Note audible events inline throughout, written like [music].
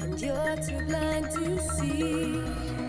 and you're too blind to see.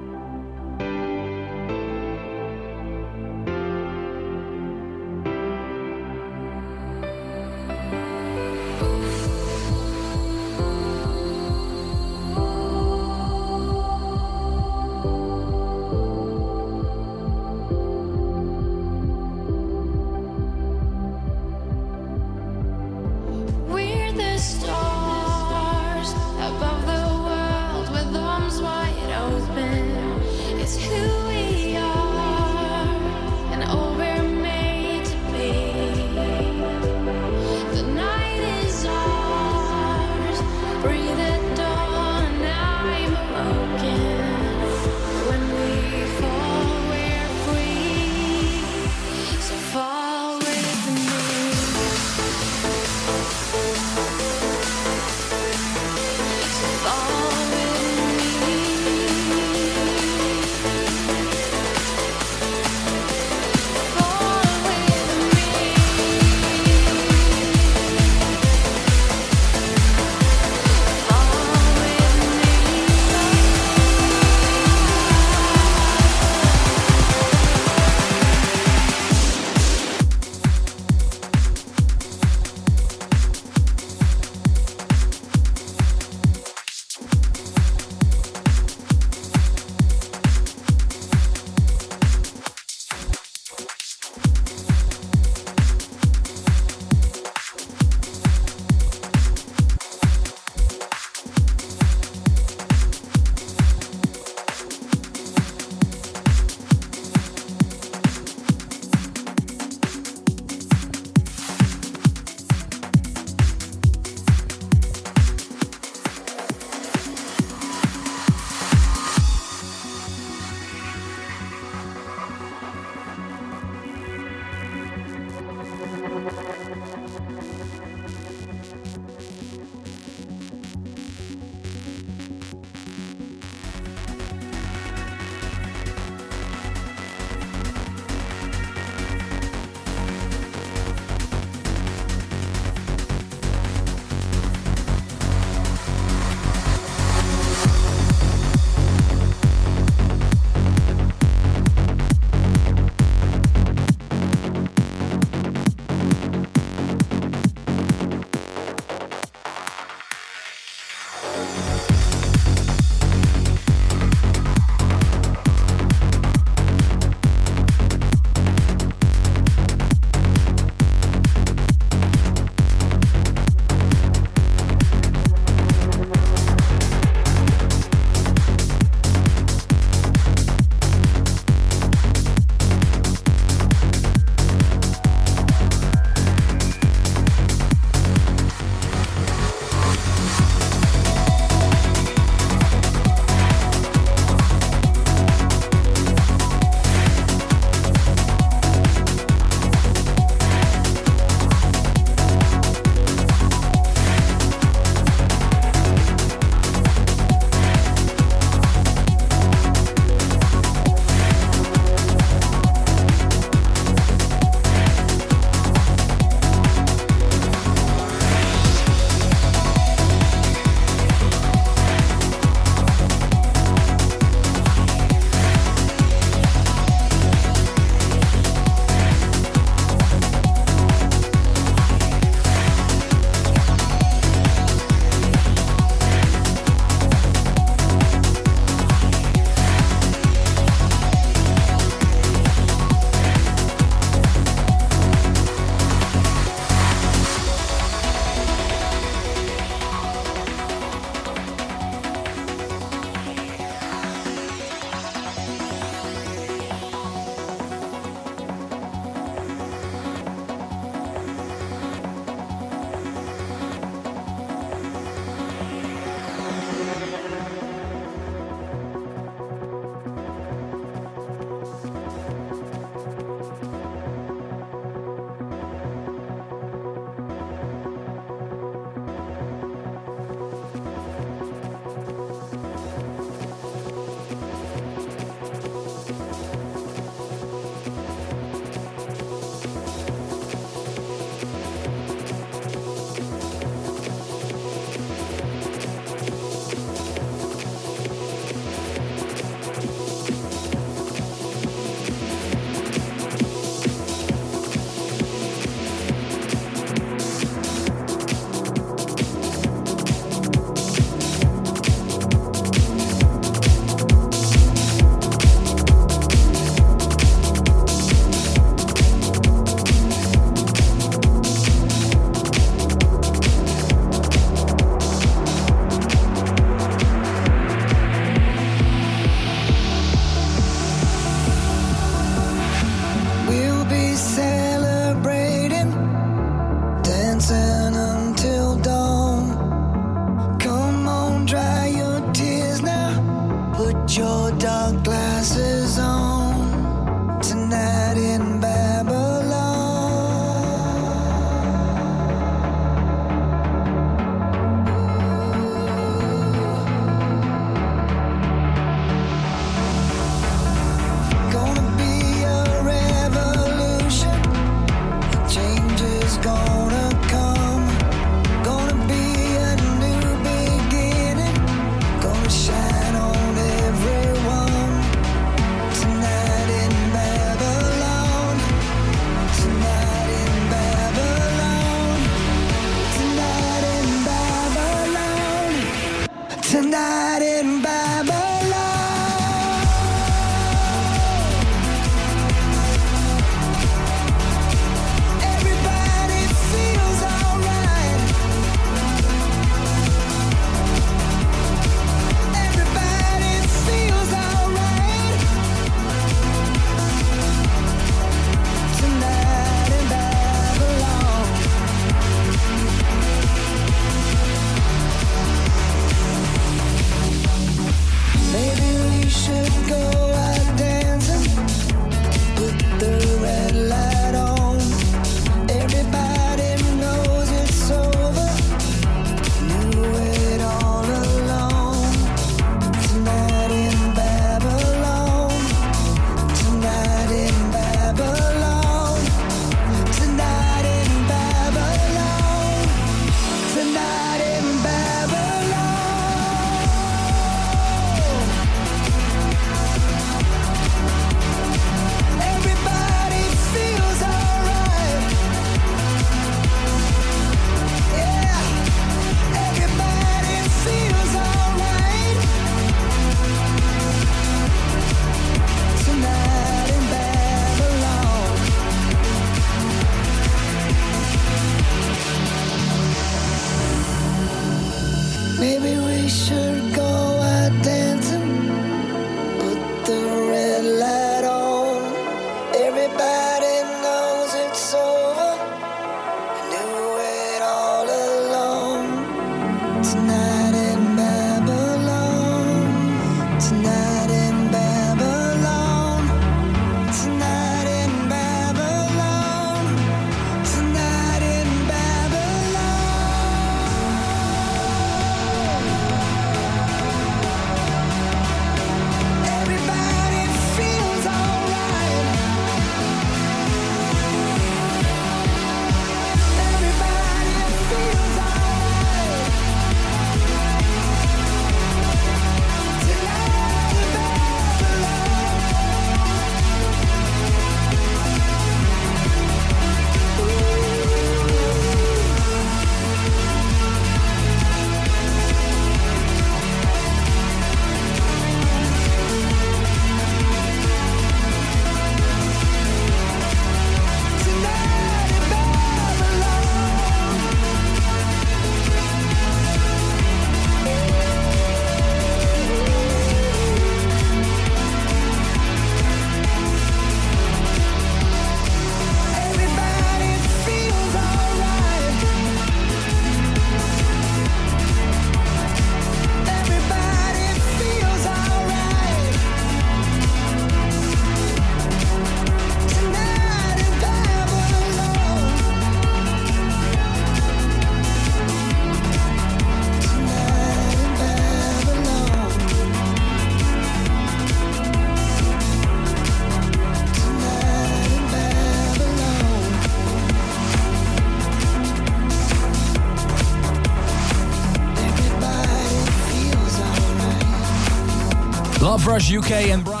Rush UK and Bryan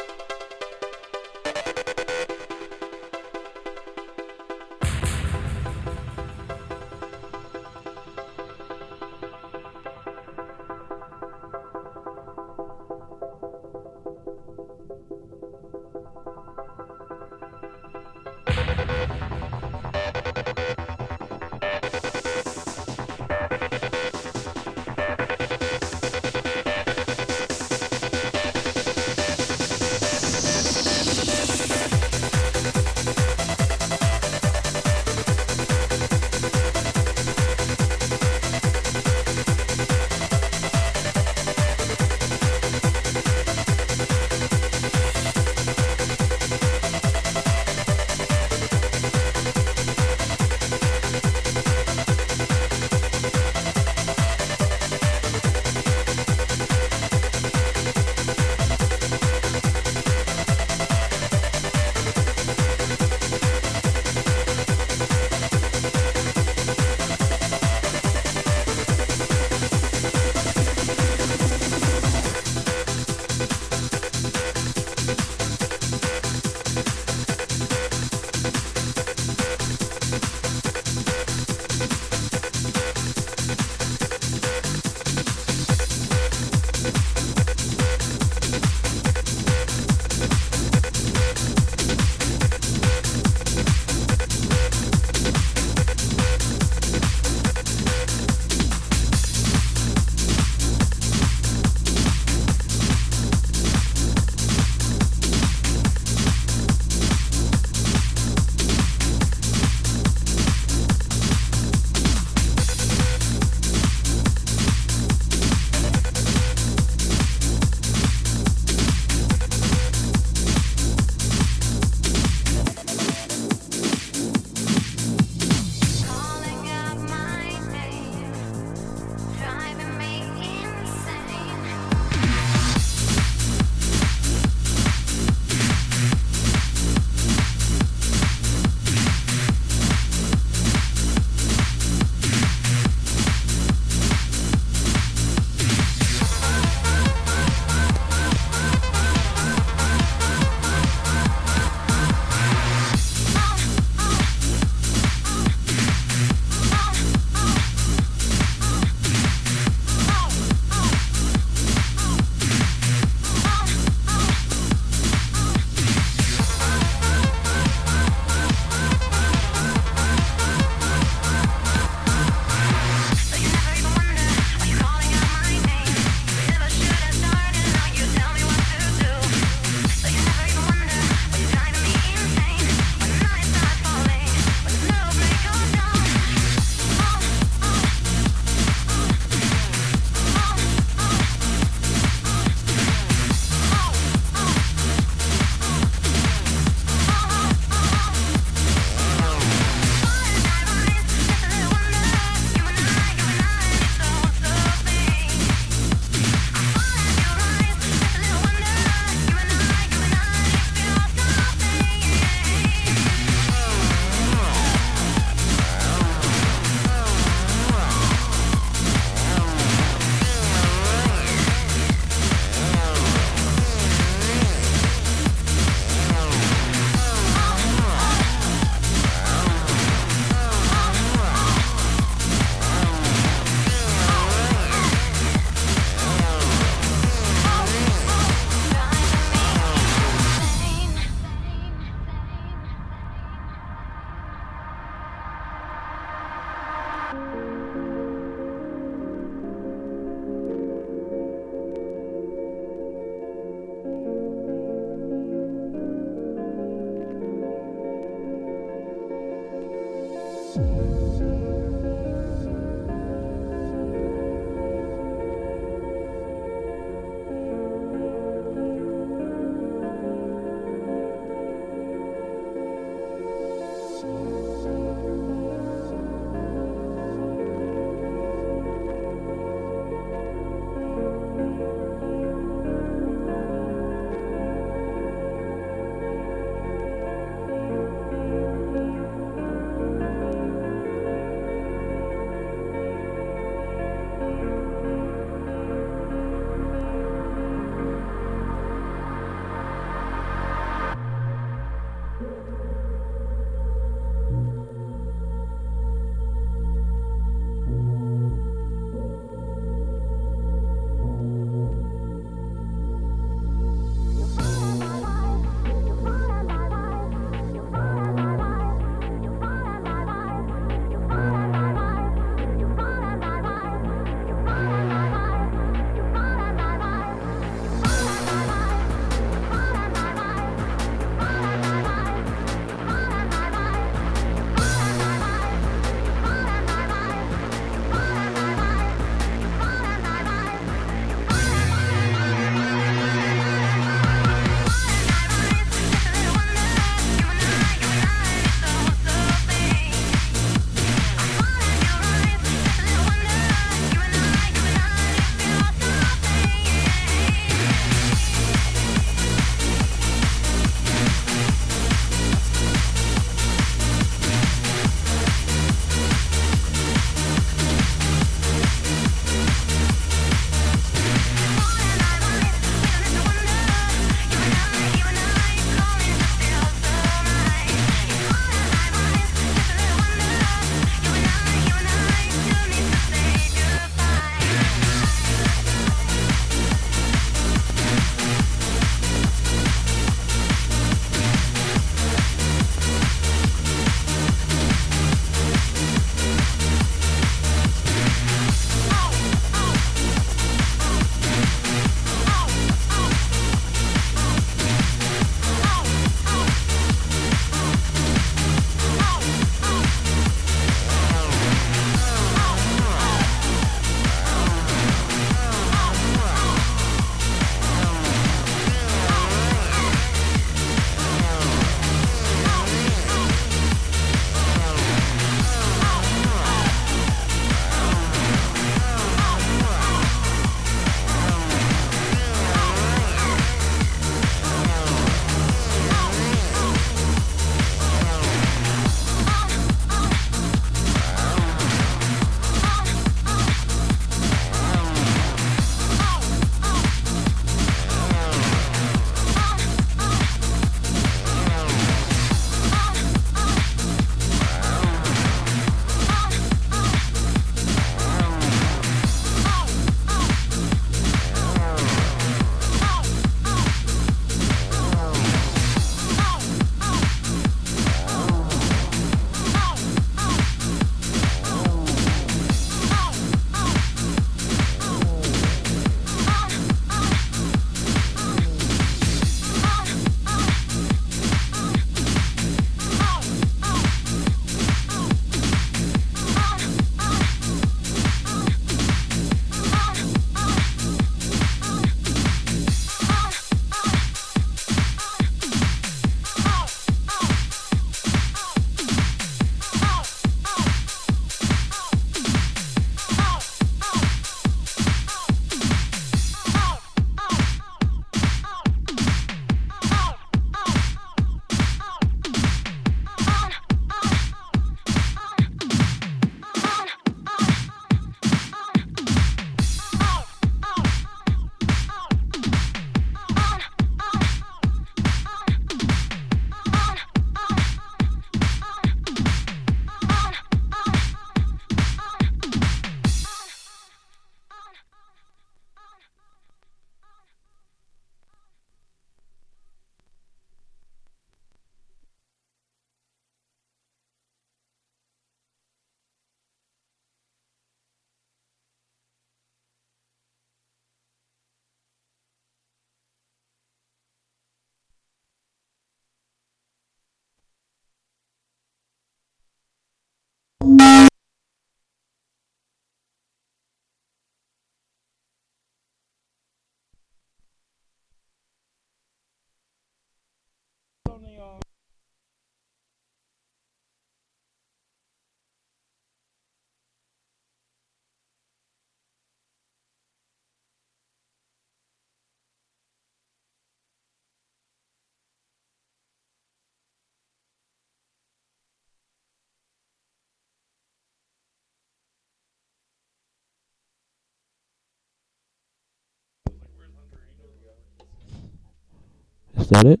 That it?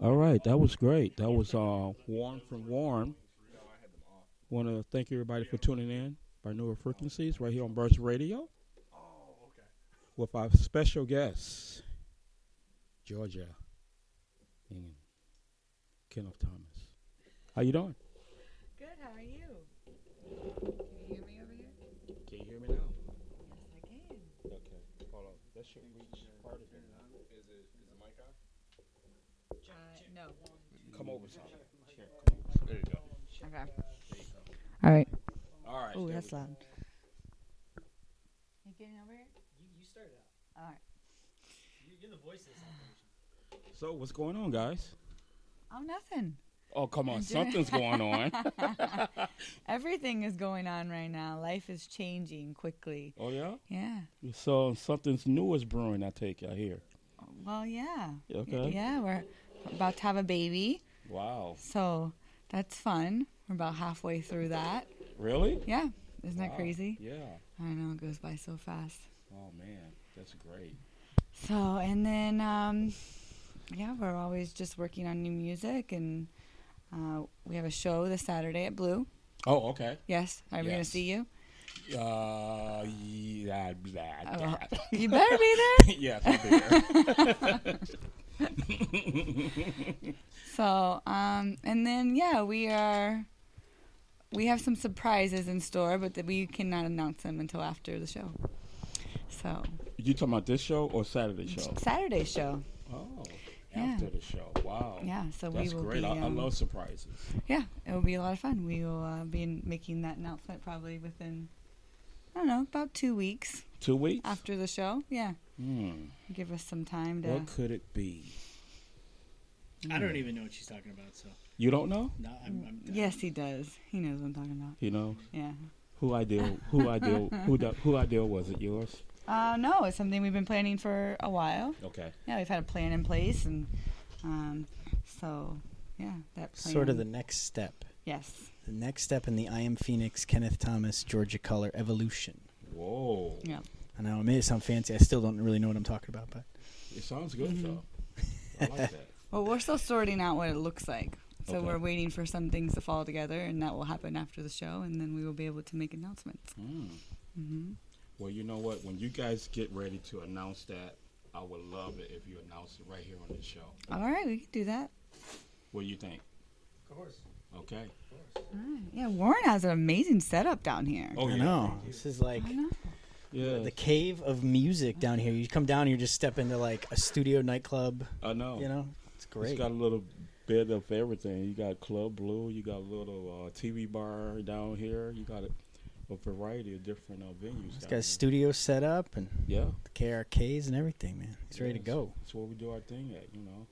All right, that was great. That was uh, from Warren. Want to thank everybody for tuning in by newer frequencies right here on Burst Radio. With our special guest, Georgia and Kenneth Thomas. How you doing? Good, how are you? Can you hear me over here? Can you hear me now? Yes, I can. Okay, hold on. That should reach part of it. Uh, no. Come over, son. There you go. Okay. All right. All right. Oh, that's loud. You getting over here? You, you started out. All right. You, you're the voice of this operation. So what's going on, guys? Oh, nothing. Oh, come on. [laughs] Something's going on. [laughs] Everything is going on right now. Life is changing quickly. oh, yeah? Yeah. So something's new is brewing, I take it, I hear. Well, yeah. Okay. Yeah, we're about to have a baby, Wow. so that's fun. We're about halfway through that. Really? Yeah. Isn't that crazy? Yeah. I know it goes by so fast. Oh, man. That's great. So, and then, um, yeah, we're always just working on new music, and uh, we have a show this Saturday at Blue. Oh, okay. Yes, are we gonna see you? Uh, yeah, blah, Oh, blah. [laughs] you better be there. [laughs] yes, I'll be there. [laughs] [laughs] So, um, and then yeah, we are. We have some surprises in store, but that we cannot announce them until after the show. So, you talking about this show or Saturday show? Saturday show. Oh, Yeah. after the show. Wow. Yeah, so That's we will great. be. I, I um, love surprises. Yeah, it will be a lot of fun. We will uh, be making that announcement probably within, I don't know, about two weeks Two weeks? after the show. Yeah, Hmm. Give us some time to. What could it be? I don't even know what she's talking about, so You don't know? no, I'm, I'm Yes, he does. He knows what I'm talking about. You know Yeah. who ideal? Who ideal? who da- who ideal was it? Yours? Uh, no, it's something we've been planning for a while. Okay. Yeah, we've had a plan in place, and um, so yeah, that plan. Sort of the next step. yes. The next step in the I Am Phoenix, Kenneth Thomas, Georgia Color evolution. Whoa. Yeah. I know it may sound fancy. I still don't really know what I'm talking about, but It sounds good Mhm. though. I like that. [laughs] Well, we're still sorting out what it looks like. So Okay. we're waiting for some things to fall together, and that will happen after the show, and then we will be able to make announcements. Hmm. hmm Well, you know what? When you guys get ready to announce that, I would love it if you announce it right here on the show. All right, we can do that. What do you think? Of course. Okay. All right. Yeah, Warren has an amazing setup down here. Oh, I yeah. know this is like I know. Yeah. the cave of music down here. You come down, you just step into like a studio nightclub. I know. You know, it's great. It's got a little bit of everything. You got Club Blue. You got a little uh, TV bar down here. You got a, a variety of different uh, venues. It's got a studio set up and Yeah. the KRKs and everything, man. It's ready to go. That's where we do our thing at, you know.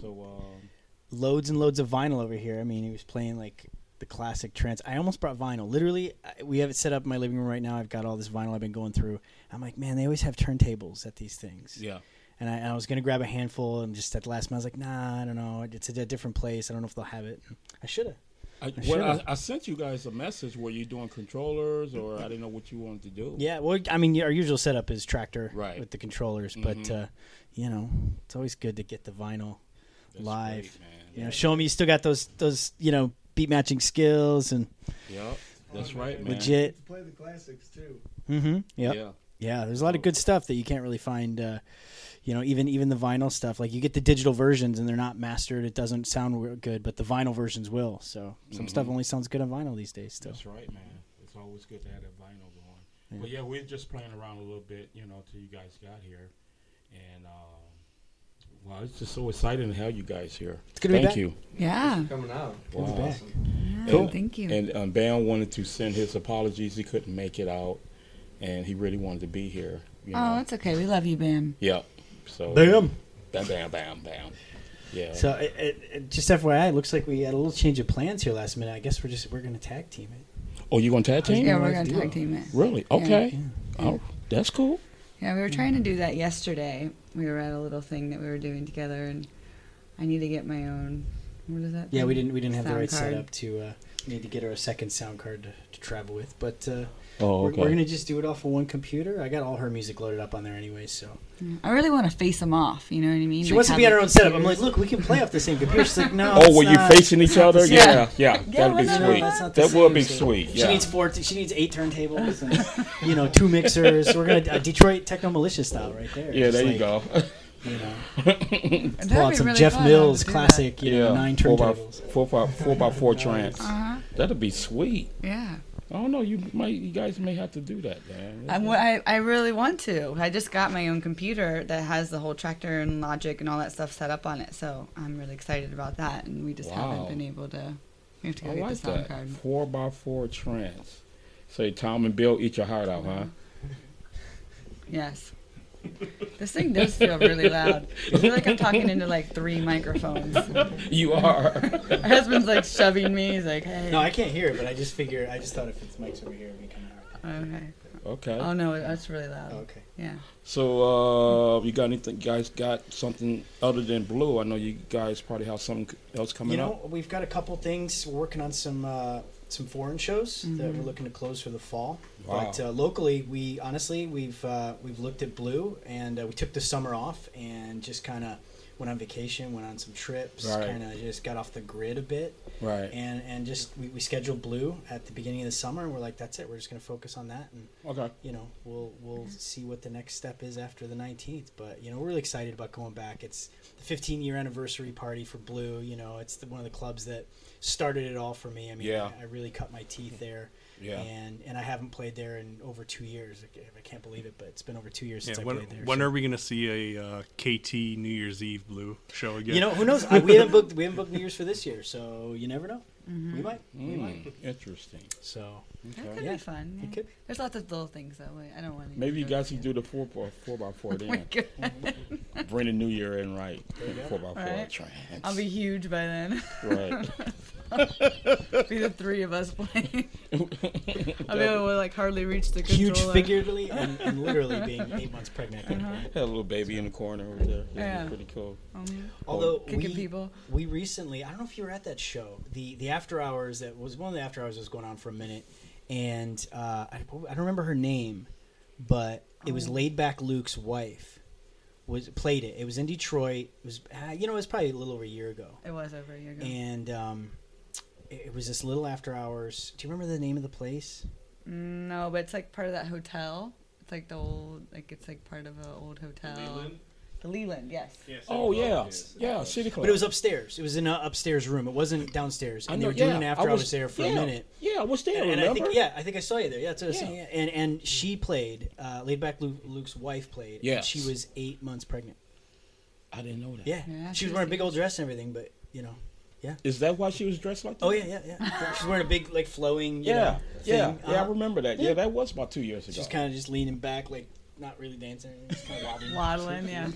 So, um, Loads and loads of vinyl over here. I mean, he was playing like the classic trance. I almost brought vinyl. Literally, we have it set up in my living room right now. I've got all this vinyl I've been going through. I'm like, man, they always have turntables at these things. yeah. And I, I was gonna grab a handful, and just at the last minute, I was like, nah, I don't know. It's at a different place. I don't know if they'll have it. I should have. I, well. I, I sent you guys a message. Were you doing controllers, or I didn't know what you wanted to do? Yeah, well, I mean, our usual setup is Traktor Right. with the controllers, but Mhm. uh, you know, it's always good to get the vinyl. That's live. great. You know, show me you still got those those you know beat matching skills and Yep. That's right, man. legit. To play the classics too. Mm-hmm. Yep. Yeah. Yeah, there's a lot of good stuff that you can't really find. Uh, you know, even even the vinyl stuff. Like you get the digital versions and they're not mastered. It doesn't sound real good, but the vinyl versions will. So some stuff Mhm. only sounds good on vinyl these days. Still. That's right, man. It's always good to have that vinyl going. Yeah. But yeah, we're just playing around a little bit, you know, till you guys got here, and um, Wow, it's just so exciting to have you guys here. It's good to be Thank back. you. Yeah. Coming out. Good to Wow. back. Yeah, Cool. Thank you. And um, Bam wanted to send his apologies. He couldn't make it out, and he really wanted to be here. You oh, know? that's okay. We love you, Bam. Yep. So Bam. bam, bam, bam, bam. Yeah. So it, it, it, just FYI, it looks like we had a little change of plans here last minute. I guess we're just we're gonna tag team it. oh, you going to tag team? Yeah, Yeah, we're gonna tag team it. Really? Okay. Yeah. Oh, that's cool. Yeah, we were trying to do that yesterday. We were at a little thing that we were doing together, and I need to get my own. What is that? Yeah, thing? we didn't we didn't have the right card. setup to uh, need to get her a second sound card to, to travel with, but uh, Oh, we're, we're gonna just do it off of one computer. I got all her music loaded up on there anyway, so Yeah. I really want to face them off. You know what I mean? she Like, wants to be on her the own setup. I'm like, look, we can play off the same computer. She's like, no. Oh, were you facing each other? Yeah, Yeah. yeah. Yeah, That'd be why? No, sweet. that's not the That would be so- sweet. She needs four. T- she needs eight turntables [laughs] and you know two mixers. We're gonna uh, Detroit techno militia style right there. yeah, Just there you go. You know, [laughs] That'd pull be out some really Jeff fun Mills classic. You know, yeah. nine four by turntables. four by four by four [laughs] trance. Uh-huh. That'd be sweet. Yeah. I don't know. You might. You guys may have to do that, man. I, I, I really want to. I just got my own computer that has the whole Traktor and logic and all that stuff set up on it. So I'm really excited about that. And we just Wow. haven't been able to. We have to go I get like the sound that. card. Four by four trance. Say Tom and Bill, eat your heart out, huh? Yes. This thing does feel really loud. I feel like I'm talking into like three microphones. You are. [laughs] My husband's like shoving me. He's like, hey. No, I can't hear it, but I just figure. I just thought if it's mics over here, it'd be kind of hard. Okay. okay. Oh no, that's really loud. Okay. Yeah. So, uh, you got anything? You guys got something other than blue? I know you guys probably have something else coming up. You know, up. we've got a couple things. We're working on some uh, some foreign shows that Mhm. we're looking to close for the fall. Wow. But uh, locally, we honestly we've uh, we've looked at blue, and uh, we took the summer off and just kind of went on vacation, went on some trips, Right. kind of just got off the grid a bit, Right. and and just we, we scheduled blue at the beginning of the summer, and we're like, that's it. We're just gonna focus on that, and Okay. you know, we'll we'll see what the next step is after the 19th. But you know, we're really excited about going back. It's the 15 year anniversary party for Blue. You know, it's the, one of the clubs that started it all for me. I mean, Yeah. I, I really cut my teeth there, Yeah. and and I haven't played there in over two years. I, can't believe it, but it's been over two years Yeah, since I when, played there. when so- are we going to see a uh, KT New Year's Eve Blue show again? you know, who knows? I, we haven't booked we haven't booked New Year's for this year, so you never know. Mm-hmm. We might. We Mm, might. interesting. So That could Yeah. be fun. it yeah. could. There's lots of little things that Wait, I don't want to. Maybe you guys can do the four by four by four [laughs] my then. God. Bring the new year in right. There you go. Four by four Right. trance. I'll be huge by then. right. [laughs] be the three of us playing. I'll be able to like hardly reach the Huge controller. figuratively [laughs] and, and literally being eight months pregnant. Uh-huh. Had a little baby in the corner over there. Yeah, Yeah. pretty cool. Mhm. Although Kicking we, people. we recently, I don't know if you were at that show, the the after hours that was one of the after hours that was going on for a minute, and uh, I, I don't remember her name, but it was Oh. Laidback Luke's wife. Was played it. It was in Detroit. It was uh, you know it was probably a little over a year ago, It was over a year ago. and um, it, it was this little after hours. Do you remember the name of the place? No, but it's like part of that hotel. It's like the old, like it's like part of an old hotel. The Leland, yes. Oh yeah, yeah, City Club. But it was upstairs. It was in an upstairs room. It wasn't downstairs. I And they were doing yeah, an I after was- hours there for yeah. a minute. Yeah, I was there. And, and I remember? think yeah, I think I saw you there. Yeah, that's what I was Yeah. saying. yeah. And and she played. Uh, Laidback Luke, Luke's wife played. and Yes. she was eight months pregnant. I didn't know that. Yeah, Yeah, she she was was wearing a big old dress and everything. But you know, Is that why she was dressed like that? oh yeah, yeah, yeah. She's wearing a big like flowing. You Yeah, know, yeah, thing. yeah. I Uh-huh. remember that. Yeah. Yeah. that was about two years ago. She's kind of just leaning back, like not really dancing, just kind of wobbling, [laughs] Waddling, yeah.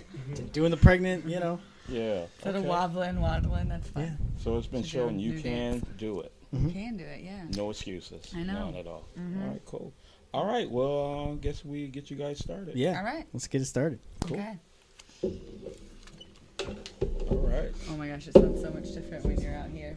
doing the pregnant. You know. yeah. Instead of okay. waddling, waddling, that's fun. Yeah. So it's been She's shown you can dance. do it. Mhm. Can do it, yeah. No excuses. I know. None at all. Mhm. All right, cool. All right, well, uh, guess we get you guys started. Yeah. All right. Let's get it started. Cool. Okay. All right. Oh my gosh, it sounds so much different when you're out here.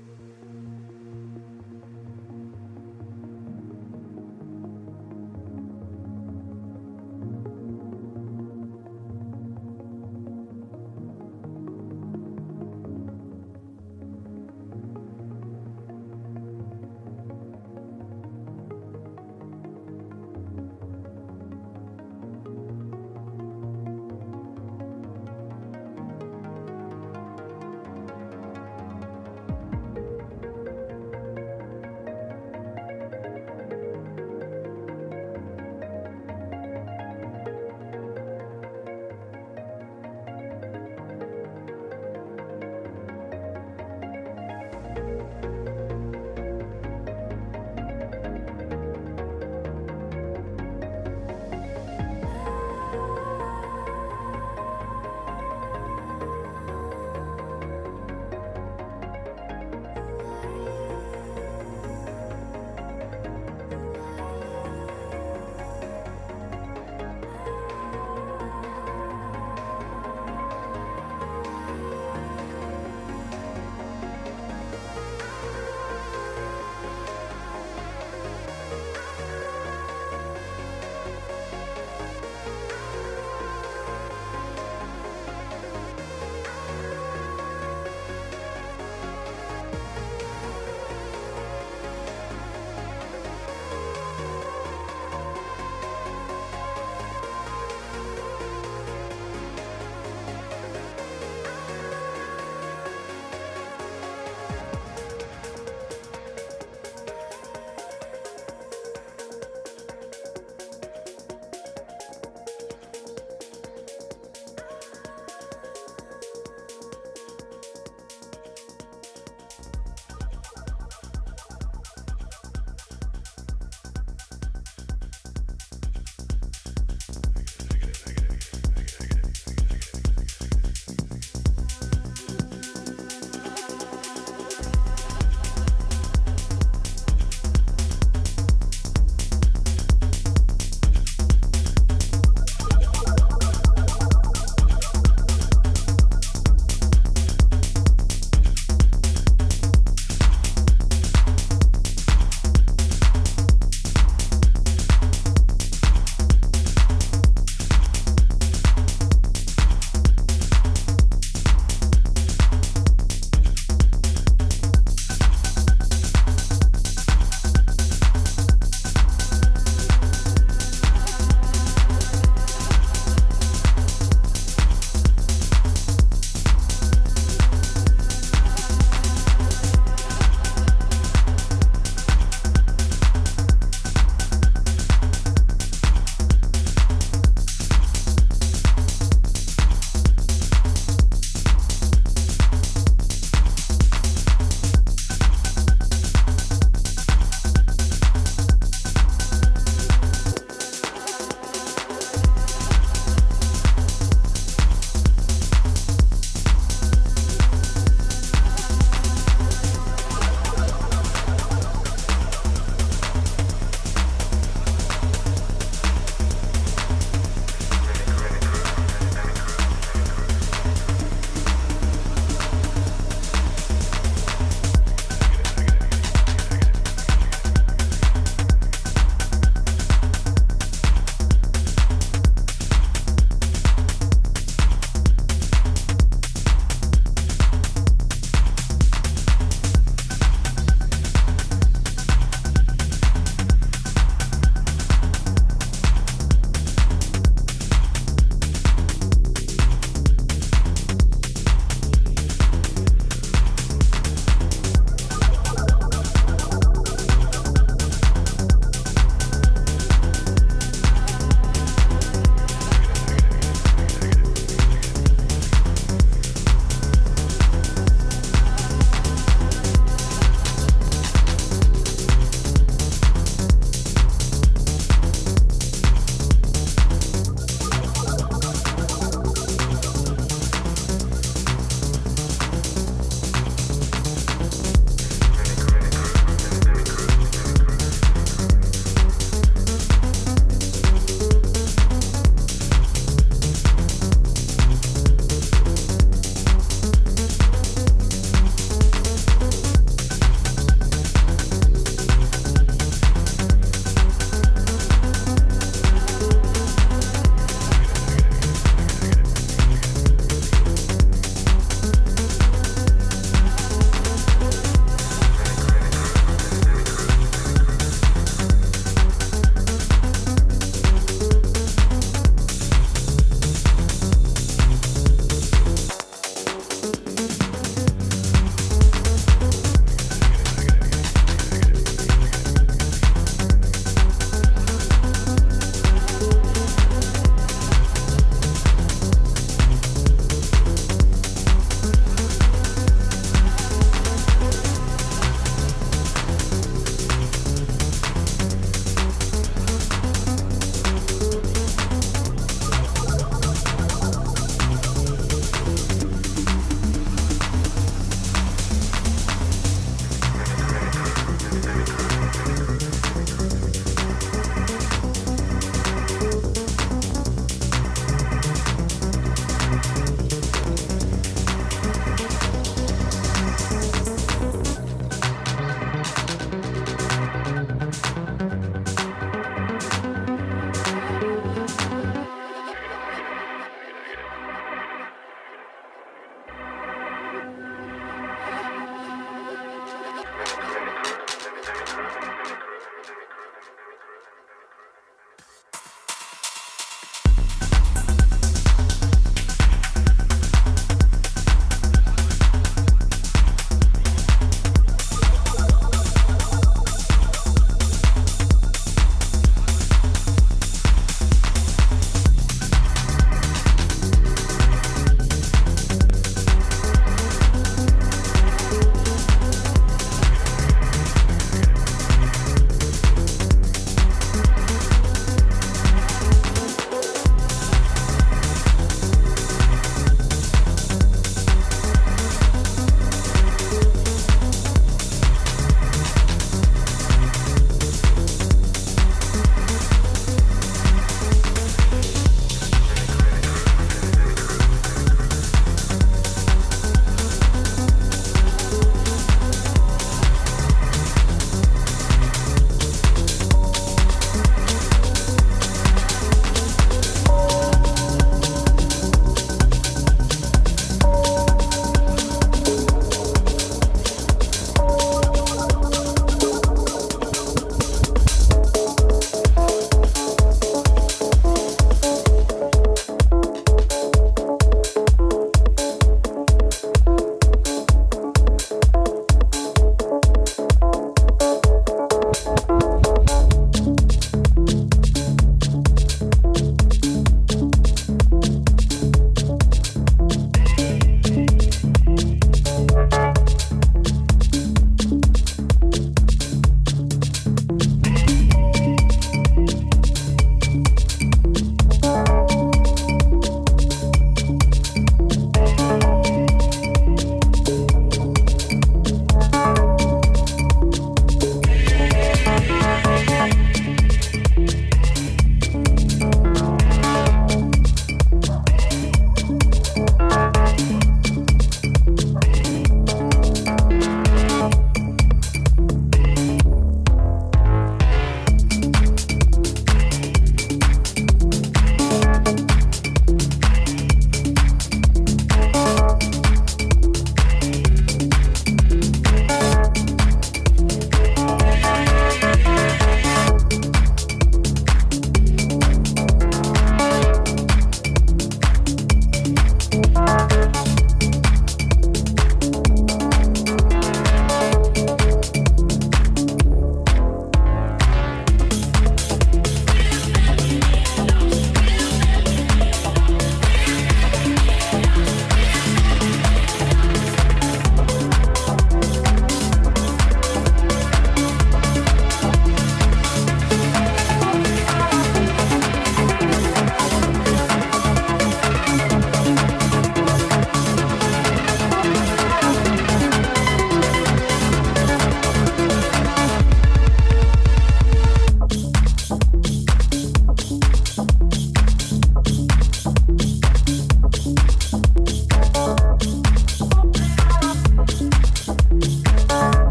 [laughs]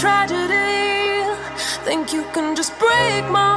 tragedy. Think you can just break my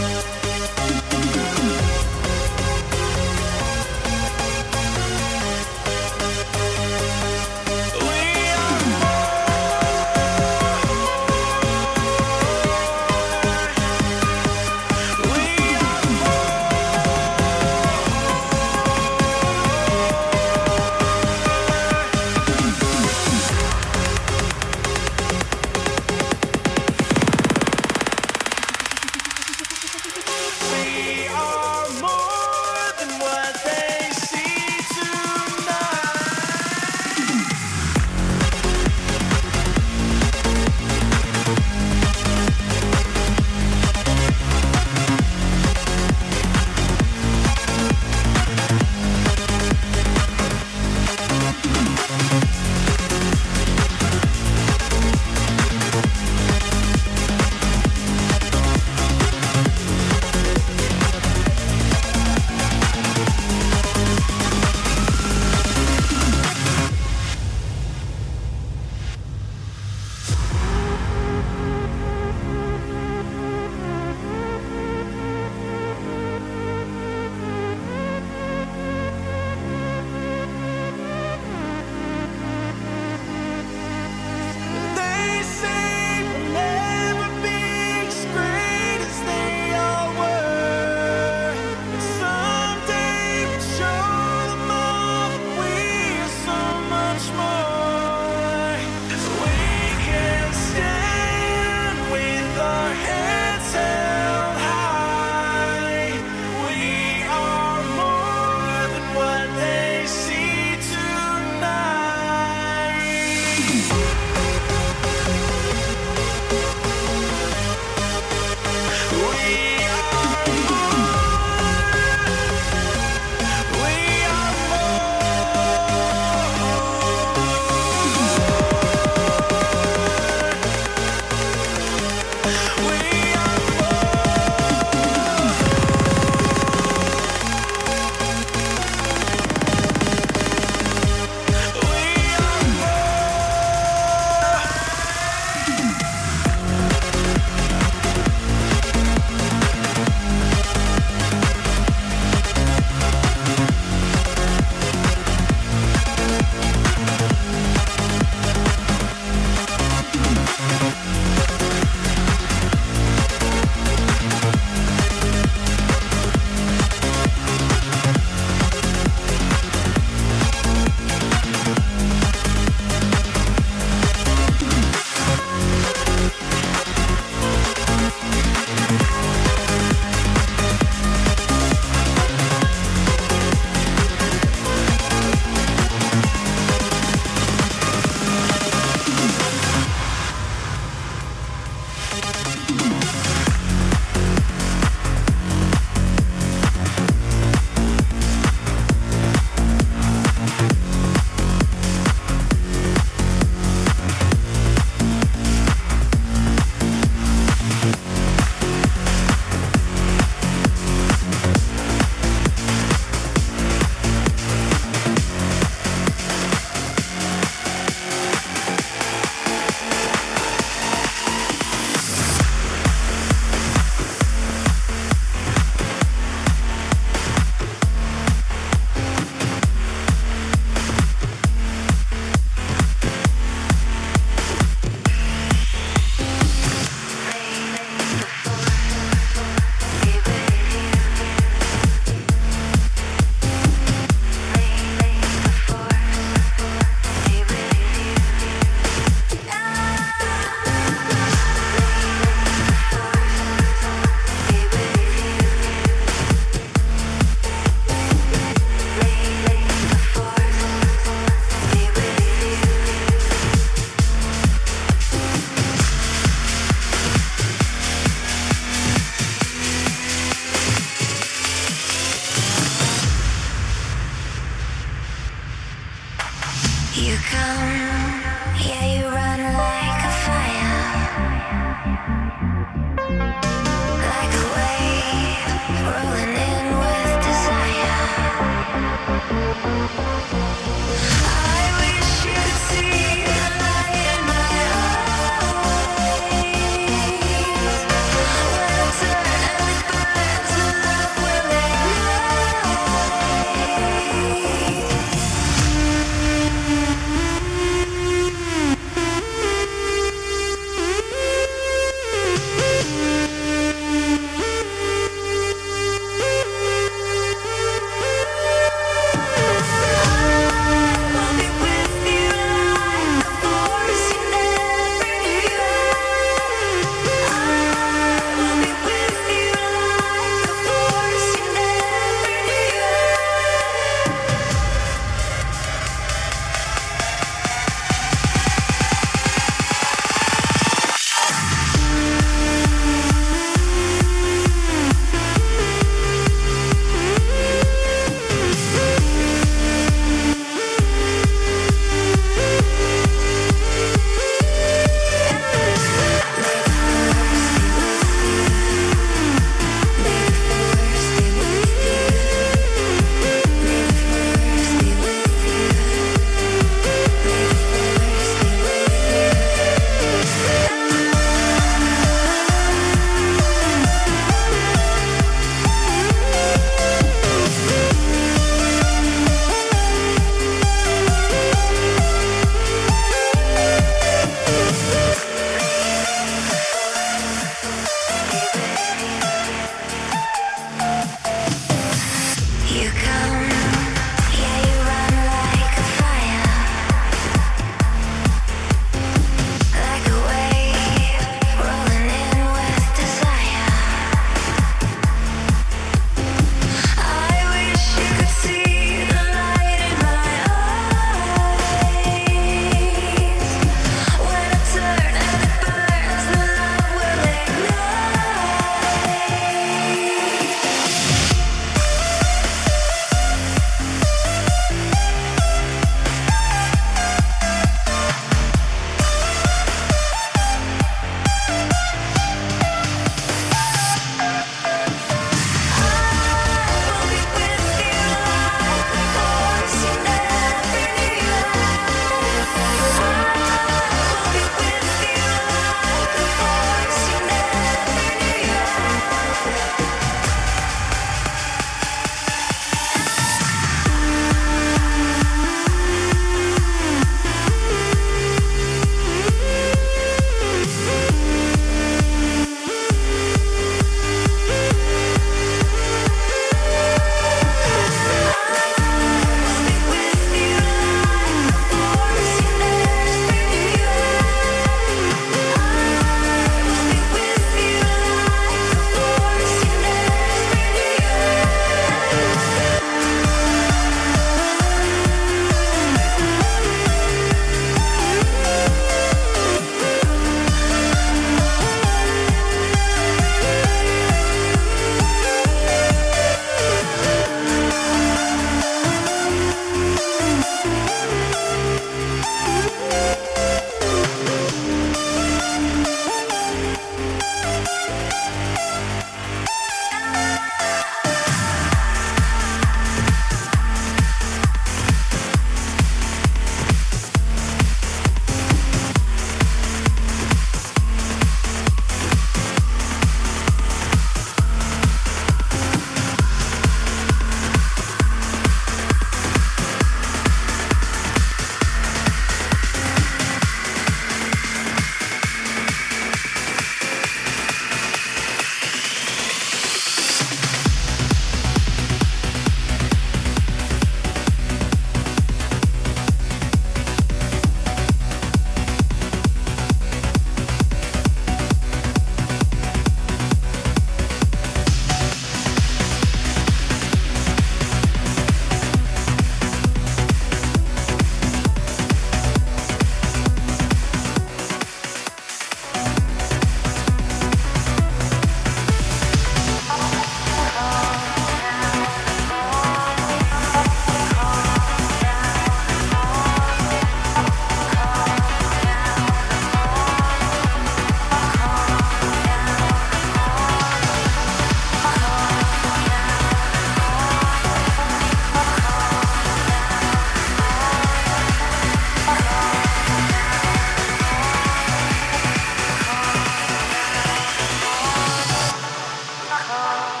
Oh.